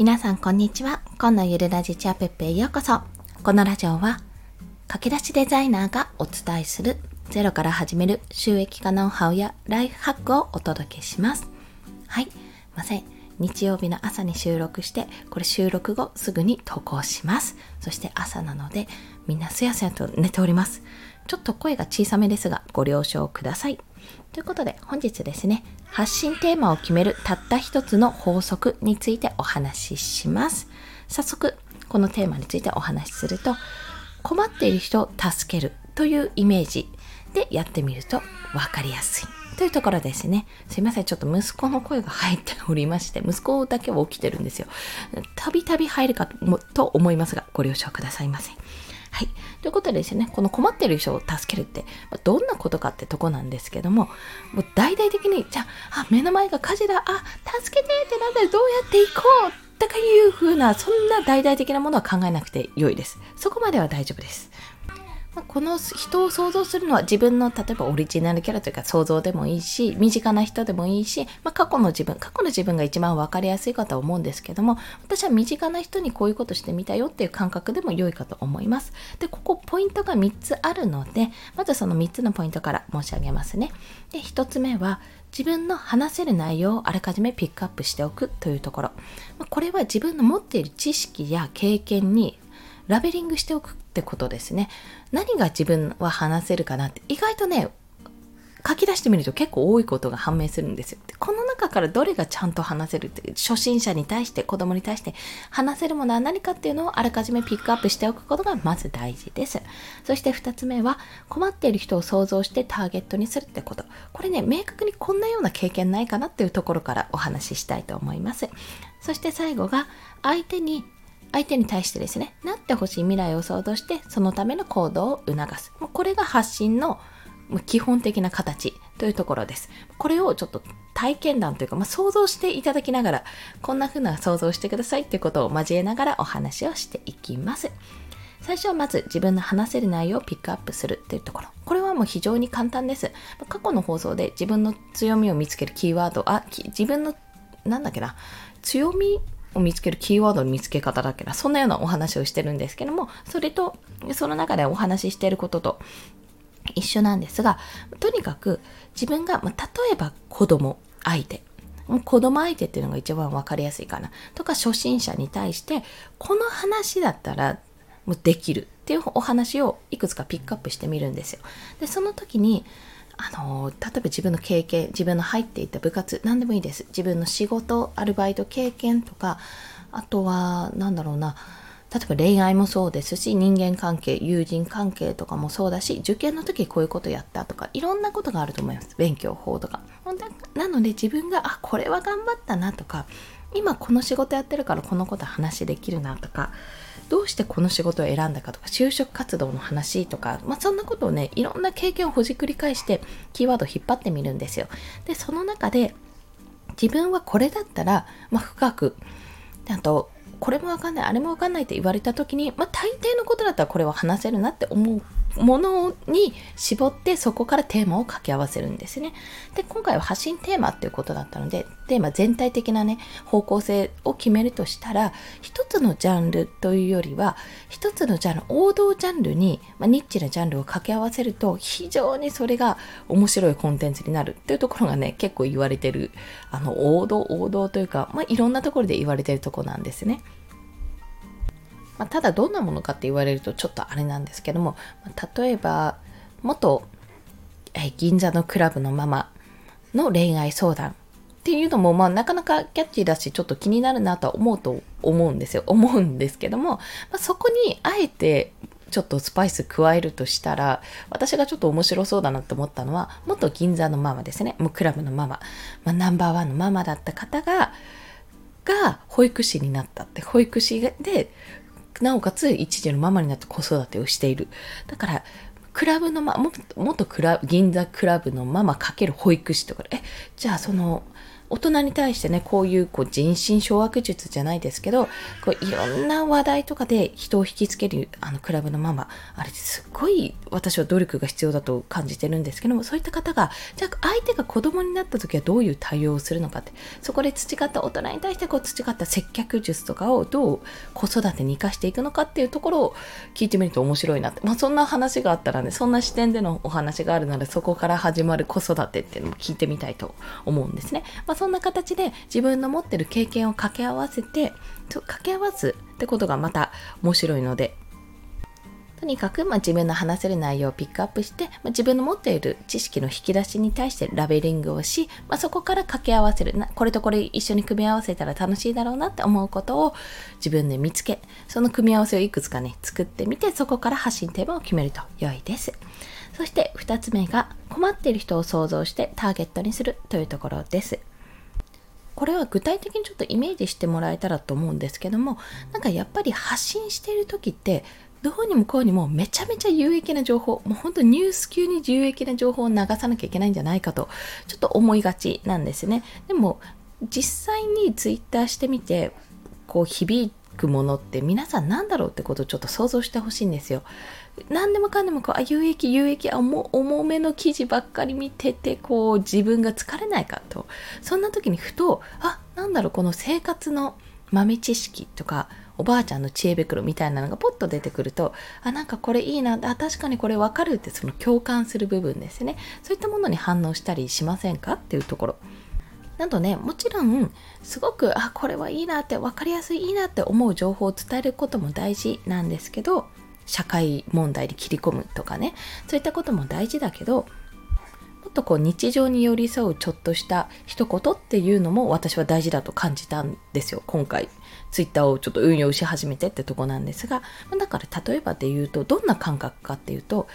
皆さんこんにちは。今のゆるラジチアペッペへようこそ。このラジオは駆け出しデザイナーがお伝えするゼロから始める収益化ノウハウやライフハックをお届けします。はい。ません。日曜日の朝に収録して、これ収録後すぐに投稿します。そして朝なので、みんなすやすやと寝ております。ちょっと声が小さめですが、ご了承ください。ということで、本日ですね、発信テーマを決めるたった一つの法則についてお話しします。早速、このテーマについてお話しすると、困っている人を助けるというイメージでやってみると分かりやすい。というところですね。すいません。ちょっと息子の声が入っておりまして、息子だけは起きてるんですよ。たびたび入るかと思いますが、ご了承くださいませ。はい。ということでですね、この困ってる人を助けるって、どんなことかってとこなんですけども、もう大々的に、じゃあ、あ目の前が火事だ、あ、助けてってなったらどうやって行こうとかいう風な、そんな大々的なものは考えなくて良いです。そこまでは大丈夫です。この人を想像するのは自分の例えばオリジナルキャラというか想像でもいいし身近な人でもいいし、まあ、過去の自分過去の自分が一番分かりやすいかと思うんですけども私は身近な人にこういうことしてみたよっていう感覚でも良いかと思います。でここポイントが3つあるのでまずその3つのポイントから申し上げますね。で1つ目は自分の話せる内容をあらかじめピックアップしておくというところ。これは自分の持っている知識や経験にラベリングしておくってことですね。何が自分は話せるかなって意外とね、書き出してみると結構多いことが判明するんですよ。この中からどれがちゃんと話せるって初心者に対して子供に対して話せるものは何かっていうのをあらかじめピックアップしておくことがまず大事です。そして2つ目は困っている人を想像してターゲットにするってこと。これね、明確にこんなような経験ないかなっていうところからお話ししたいと思います。そして最後が相手に相手に対してですね、なってほしい未来を想像して、そのための行動を促す。これが発信の基本的な形というところです。これをちょっと体験談というか、まあ、想像していただきながら、こんな風な想像してくださいっていうことを交えながらお話をしていきます。最初はまず自分の話せる内容をピックアップするっていうところ。これはもう非常に簡単です。過去の放送で自分の強みを見つけるキーワード、あ、自分の、なんだっけな、強みを見つけるキーワードの見つけ方だけな、そんなようなお話をしてるんですけども、それと、その中でお話ししていることと一緒なんですが、とにかく自分が、まあ、例えば子供相手、子供相手っていうのが一番わかりやすいかな。とか初心者に対して、この話だったらもうできるっていうお話をいくつかピックアップしてみるんですよ。で、その時に、あの例えば自分の経験自分の入っていた部活何でもいいです。自分の仕事アルバイト経験とかあとは何だろうな。例えば恋愛もそうですし人間関係友人関係とかもそうだし受験の時こういうことやったとかいろんなことがあると思います。勉強法とかなので自分があこれは頑張ったなとか今この仕事やってるからこのこと話できるなとかどうしてこの仕事を選んだかとか就職活動の話とか、まあ、そんなことをねいろんな経験をほじくり返してキーワードを引っ張ってみるんですよ。でその中で自分はこれだったら、まあ、深くあとこれもわかんないあれもわかんないって言われた時に、まあ、大抵のことだったらこれは話せるなって思うものに絞ってそこからテーマを掛け合わせるんですね。で、今回は発信テーマっていうことだったので、テーマ全体的なね、方向性を決めるとしたら、一つのジャンルというよりは、一つのジャンル、王道ジャンルに、まあ、ニッチなジャンルを掛け合わせると、非常にそれが面白いコンテンツになるっていうところがね、結構言われてる、あの、王道、王道というか、まあ、いろんなところで言われてるとこなんですね。まあ、ただどんなものかって言われるとちょっとあれなんですけども、まあ、例えば元、え銀座のクラブのママの恋愛相談っていうのも、まあ、なかなかキャッチーだし、ちょっと気になるなとは思うと思うんですよ。思うんですけども、まあ、そこにあえてちょっとスパイス加えるとしたら、私がちょっと面白そうだなと思ったのは、元銀座のママですね。もうクラブのママ。まあ、ナンバーワンのママだった方が、が保育士になったって、保育士でなおかつ一時のママになって子育てをしている。だから、クラブのま、も元クラ銀座クラブのママかける保育士とかで、え、じゃあその、大人に対してね、こういうこう人心掌握術じゃないですけど、こういろんな話題とかで人を引きつけるあのクラブのママ、あれすっごい私は努力が必要だと感じてるんですけども、そういった方が、じゃあ相手が子供になった時はどういう対応をするのかって、そこで培った大人に対してこう培った接客術とかをどう子育てに生かしていくのかっていうところを聞いてみると面白いなって。まあそんな話があったらね、そんな視点でのお話があるならそこから始まる子育てっていうのも聞いてみたいと思うんですね。まあそんな形で自分の持ってる経験を掛け合わせて、掛け合わすってことがまた面白いので、とにかく、まあ、自分の話せる内容をピックアップして、まあ、自分の持っている知識の引き出しに対してラベリングをし、まあ、そこから掛け合わせるなこれとこれ一緒に組み合わせたら楽しいだろうなって思うことを自分で見つけその組み合わせをいくつかね作ってみてそこから発信テーマを決めると良いです。そして2つ目が困っている人を想像してターゲットにするというところです。これは具体的にちょっとイメージしてもらえたらと思うんですけどもなんかやっぱり発信している時ってどうにもこうにもめちゃめちゃ有益な情報、もう本当ニュース級に有益な情報を流さなきゃいけないんじゃないかと、ちょっと思いがちなんですね。でも、実際にツイッターしてみて、こう響くものって皆さん何だろうってことをちょっと想像してほしいんですよ。何でもかんでもこうあ有益有益あ重めの記事ばっかり見ててこう自分が疲れないかと。そんな時にふとあなんだろうこの生活の豆知識とかおばあちゃんの知恵袋みたいなのがポッと出てくるとあなんかこれいいなあ確かにこれわかるってその共感する部分ですね。そういったものに反応したりしませんか？っていうところ。などねもちろんすごくあこれはいいなって分かりやすいいいなって思う情報を伝えることも大事なんですけど社会問題に切り込むとかね。そういったことも大事だけどもっとこう日常に寄り添うちょっとした一言っていうのも私は大事だと感じたんですよ。今回。ツイッターをちょっと運用し始めてってとこなんですが、だから例えばで言うと、どんな感覚かっていうと、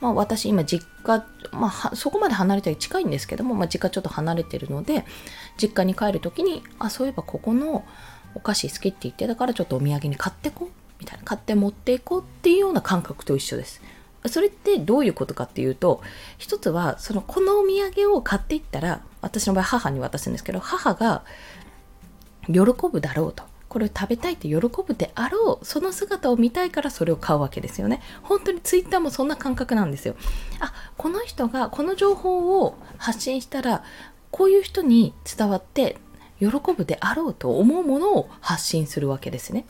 まあ、私今実家、まあ、そこまで離れて近いんですけども、まあ、実家ちょっと離れてるので実家に帰る時にあそういえばここのお菓子好きって言ってたからちょっとお土産に買ってこうみたいな買って持っていこうっていうような感覚と一緒です。それってどういうことかっていうと一つはそのこのお土産を買っていったら私の場合母に渡すんですけど母が喜ぶだろうと。これを食べたいって喜ぶであろうその姿を見たいからそれを買うわけですよね。本当にツイッターもそんな感覚なんですよ。あこの人がこの情報を発信したらこういう人に伝わって喜ぶであろうと思うものを発信するわけですね。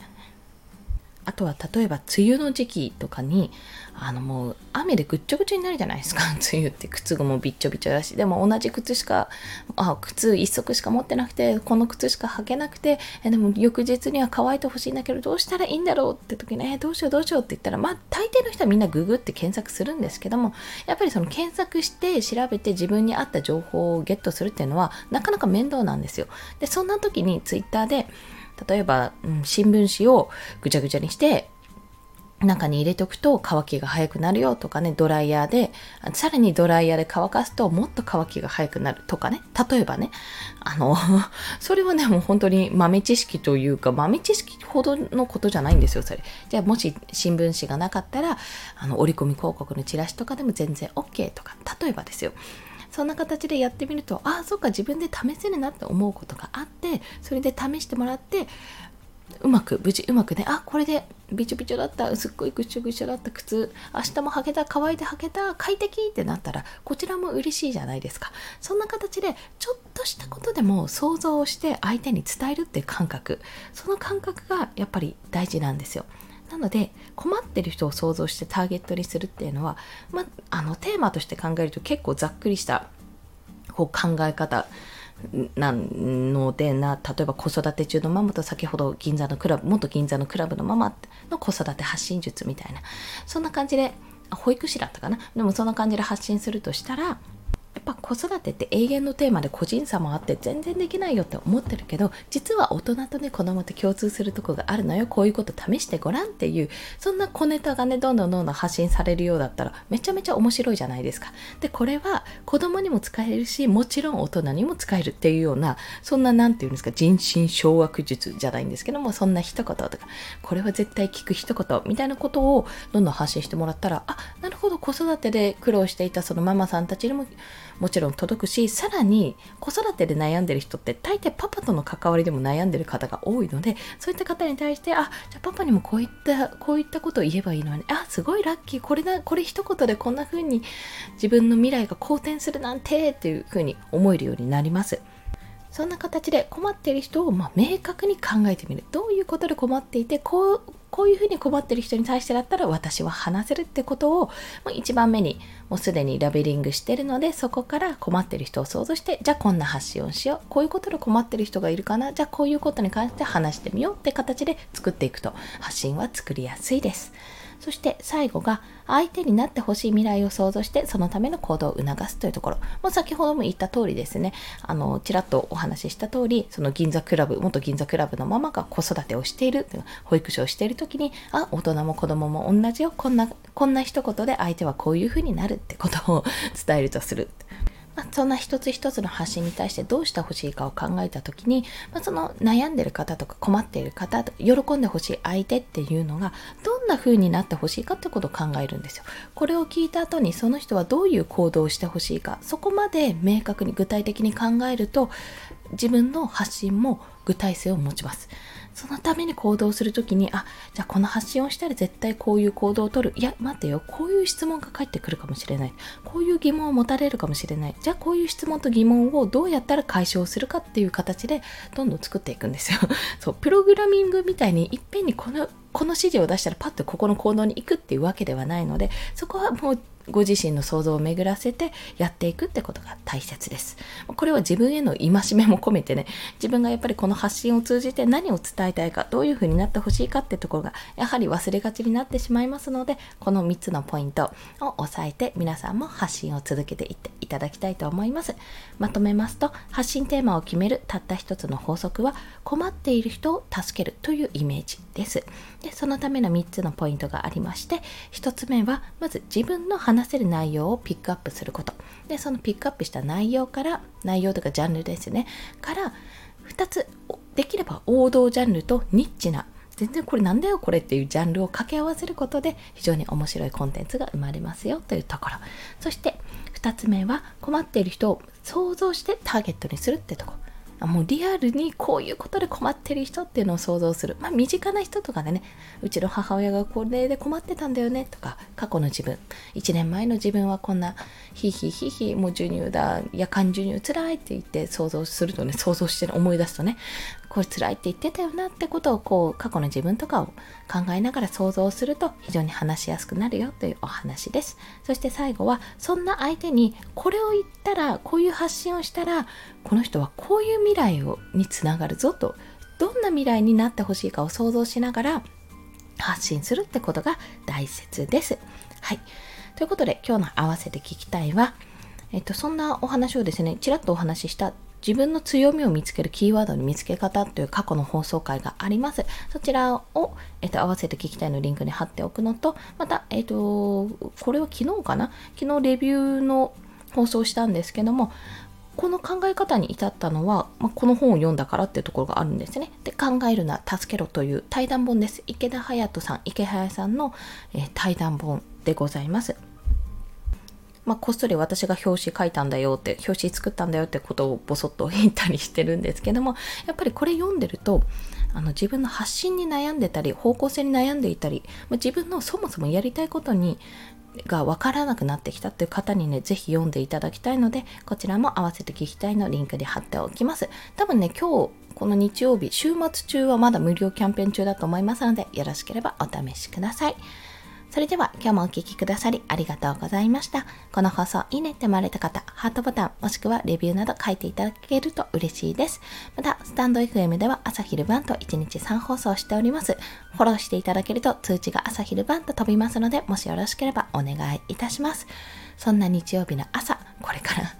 あとは例えば梅雨の時期とかにあのもう雨でぐっちょぐちょになるじゃないですか。梅雨って靴がもうびっちょびちょだし。でも同じ靴しかあ靴一足しか持ってなくてこの靴しか履けなくてえでも翌日には乾いてほしいんだけどどうしたらいいんだろうって時に、えどうしようどうしようって言ったらまあ大抵の人はみんなググって検索するんですけどもやっぱりその検索して調べて自分に合った情報をゲットするっていうのはなかなか面倒なんですよ。でそんな時にツイッターで例えば、うん、新聞紙をぐちゃぐちゃにして中に入れておくと乾きが早くなるよとかね、ドライヤーで、さらにドライヤーで乾かすともっと乾きが早くなるとかね、例えばね、あの、それはね、もう本当に豆知識というか、豆知識ほどのことじゃないんですよ、それ。じゃあもし新聞紙がなかったら、あの、折り込み広告のチラシとかでも全然 OK とか、例えばですよ。そんな形でやってみるとああそっか自分で試せるなって思うことがあってそれで試してもらってうまく無事うまくねあこれでびちょびちょだったすっごいぐちょぐちょだった靴明日も履けた乾いて履けた快適ってなったらこちらも嬉しいじゃないですか。そんな形でちょっとしたことでも想像をして相手に伝えるっていう感覚。その感覚がやっぱり大事なんですよ。なので困ってる人を想像してターゲットにするっていうのは、まあ、のテーマとして考えると結構ざっくりしたこう考え方なのでな例えば子育て中のママと先ほど銀座のクラブ元銀座のクラブのママの子育て発信術みたいなそんな感じで保育士だったかな？でもそんな感じで発信するとしたらやっぱ子育てって永遠のテーマで個人差もあって全然できないよって思ってるけど実は大人とね子供って共通するとこがあるのよ。こういうこと試してごらんっていうそんな小ネタがねどんどんどんどん発信されるようだったらめちゃめちゃ面白いじゃないですか。でこれは子供にも使えるしもちろん大人にも使えるっていうようなそんな何て言うんですか人心掌握術じゃないんですけどもそんな一言とかこれは絶対聞く一言みたいなことをどんどん発信してもらったらあなるほど子育てで苦労していたそのママさんたちにももちろん届くしさらに子育てで悩んでる人って大抵パパとの関わりでも悩んでる方が多いのでそういった方に対してあじゃあパパにもこういったこういったことを言えばいいのにあすごいラッキーこれだこれ一言でこんな風に自分の未来が好転するなんてっていう風に思えるようになります。そんな形で困っている人をま明確に考えてみる。どういうことで困っていて、こう、こういうふうに困ってる人に対してだったら私は話せるってことをもう1番目にもうすでにラベリングしてるのでそこから困ってる人を想像してじゃあこんな発信をしようこういうことで困ってる人がいるかなじゃあこういうことに関して話してみようって形で作っていくと発信は作りやすいです。そして最後が相手になってほしい未来を想像してそのための行動を促すというところ。もう先ほども言った通りですね。あのちらっとお話しした通りその銀座クラブ元銀座クラブのママが子育てをしている保育士をしている時にあ大人も子供も同じよこんなこんな一言で相手はこういうふうになるってことを伝えるとする。まあ、そんな一つ一つの発信に対してどうしてほしいかを考えた時に、まあ、その悩んでる方とか困っている方と喜んでほしい相手っていうのがどんな風になってほしいかってことを考えるんですよ。これを聞いた後にその人はどういう行動をしてほしいかそこまで明確に具体的に考えると自分の発信も具体性を持ちます。そのために行動するときに、あ、じゃあこの発信をしたら絶対こういう行動をとる。いや、待てよ。こういう質問が返ってくるかもしれない。こういう疑問を持たれるかもしれない。じゃあこういう質問と疑問をどうやったら解消するかっていう形でどんどん作っていくんですよ。そう、プログラミングみたいにいっぺんにこの、この指示を出したらパッとここの行動に行くっていうわけではないので、そこはもうご自身の想像を巡らせてやっていくってことが大切です。これは自分への戒めも込めてね、自分がやっぱりこの発信を通じて何を伝えたいか、どういう風になってほしいかってところがやはり忘れがちになってしまいますので、この3つのポイントを押さえて皆さんも発信を続けていっていただきたいと思います。まとめますと、発信テーマを決めるたった一つの法則は、困っている人を助けるというイメージです。で、そのための3つのポイントがありまして、1つ目は、まず自分の話せる内容をピックアップすること。でそのピックアップした内容から内容とかジャンルですね。から2つできれば王道ジャンルとニッチな全然これなんだよこれっていうジャンルを掛け合わせることで非常に面白いコンテンツが生まれますよというところ。そして2つ目は困っている人を想像してターゲットにするってとこ。もうリアルにこういうことで困ってる人っていうのを想像する。まあ身近な人とかでね、うちの母親がこれで困ってたんだよねとか、過去の自分、1年前の自分はこんな、ヒーヒーヒヒ、もう授乳だ、夜間授乳つらいって言って想像するとね、想像して思い出すとね、これ辛いって言ってたよなってことをこう過去の自分とかを考えながら想像すると非常に話しやすくなるよというお話です。そして最後はそんな相手にこれを言ったらこういう発信をしたらこの人はこういう未来をにつながるぞとどんな未来になってほしいかを想像しながら発信するってことが大切です。はい。ということで今日の合わせて聞きたいはえっと、そんなお話をですね、ちらっとお話しした自分の強みを見つけるキーワードの見つけ方という過去の放送回があります。そちらを、えっと、合わせて聞きたいのリンクに貼っておくのと、また、えっと、これは昨日かな？昨日レビューの放送したんですけども、この考え方に至ったのは、まあ、この本を読んだからっていうところがあるんですね。で、考えるな、助けろという対談本です。池田隼人さん、池早さんの、えー、対談本でございます。まあ、こっそり私が表紙書いたんだよって、表紙作ったんだよってことをボソッと言ったりしてるんですけども、やっぱりこれ読んでると、あの自分の発信に悩んでたり、方向性に悩んでいたり、まあ、自分のそもそもやりたいことにが分からなくなってきたっていう方にね、ぜひ読んでいただきたいので、こちらも合わせて聞きたいのリンクで貼っておきます。多分ね、今日、この日曜日、週末中はまだ無料キャンペーン中だと思いますので、よろしければお試しください。それでは今日もお聴きくださりありがとうございました。この放送いいねって思われた方、ハートボタンもしくはレビューなど書いていただけると嬉しいです。また、スタンド FM では朝昼晩と1日3放送しております。フォローしていただけると通知が朝昼晩と飛びますので、もしよろしければお願いいたします。そんな日曜日の朝、これから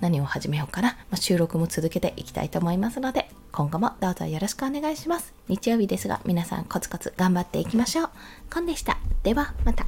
何を始めようかな、まあ、収録も続けていきたいと思いますので、今後もどうぞよろしくお願いします。日曜日ですが皆さんコツコツ頑張っていきましょう。コンでした。ではまた。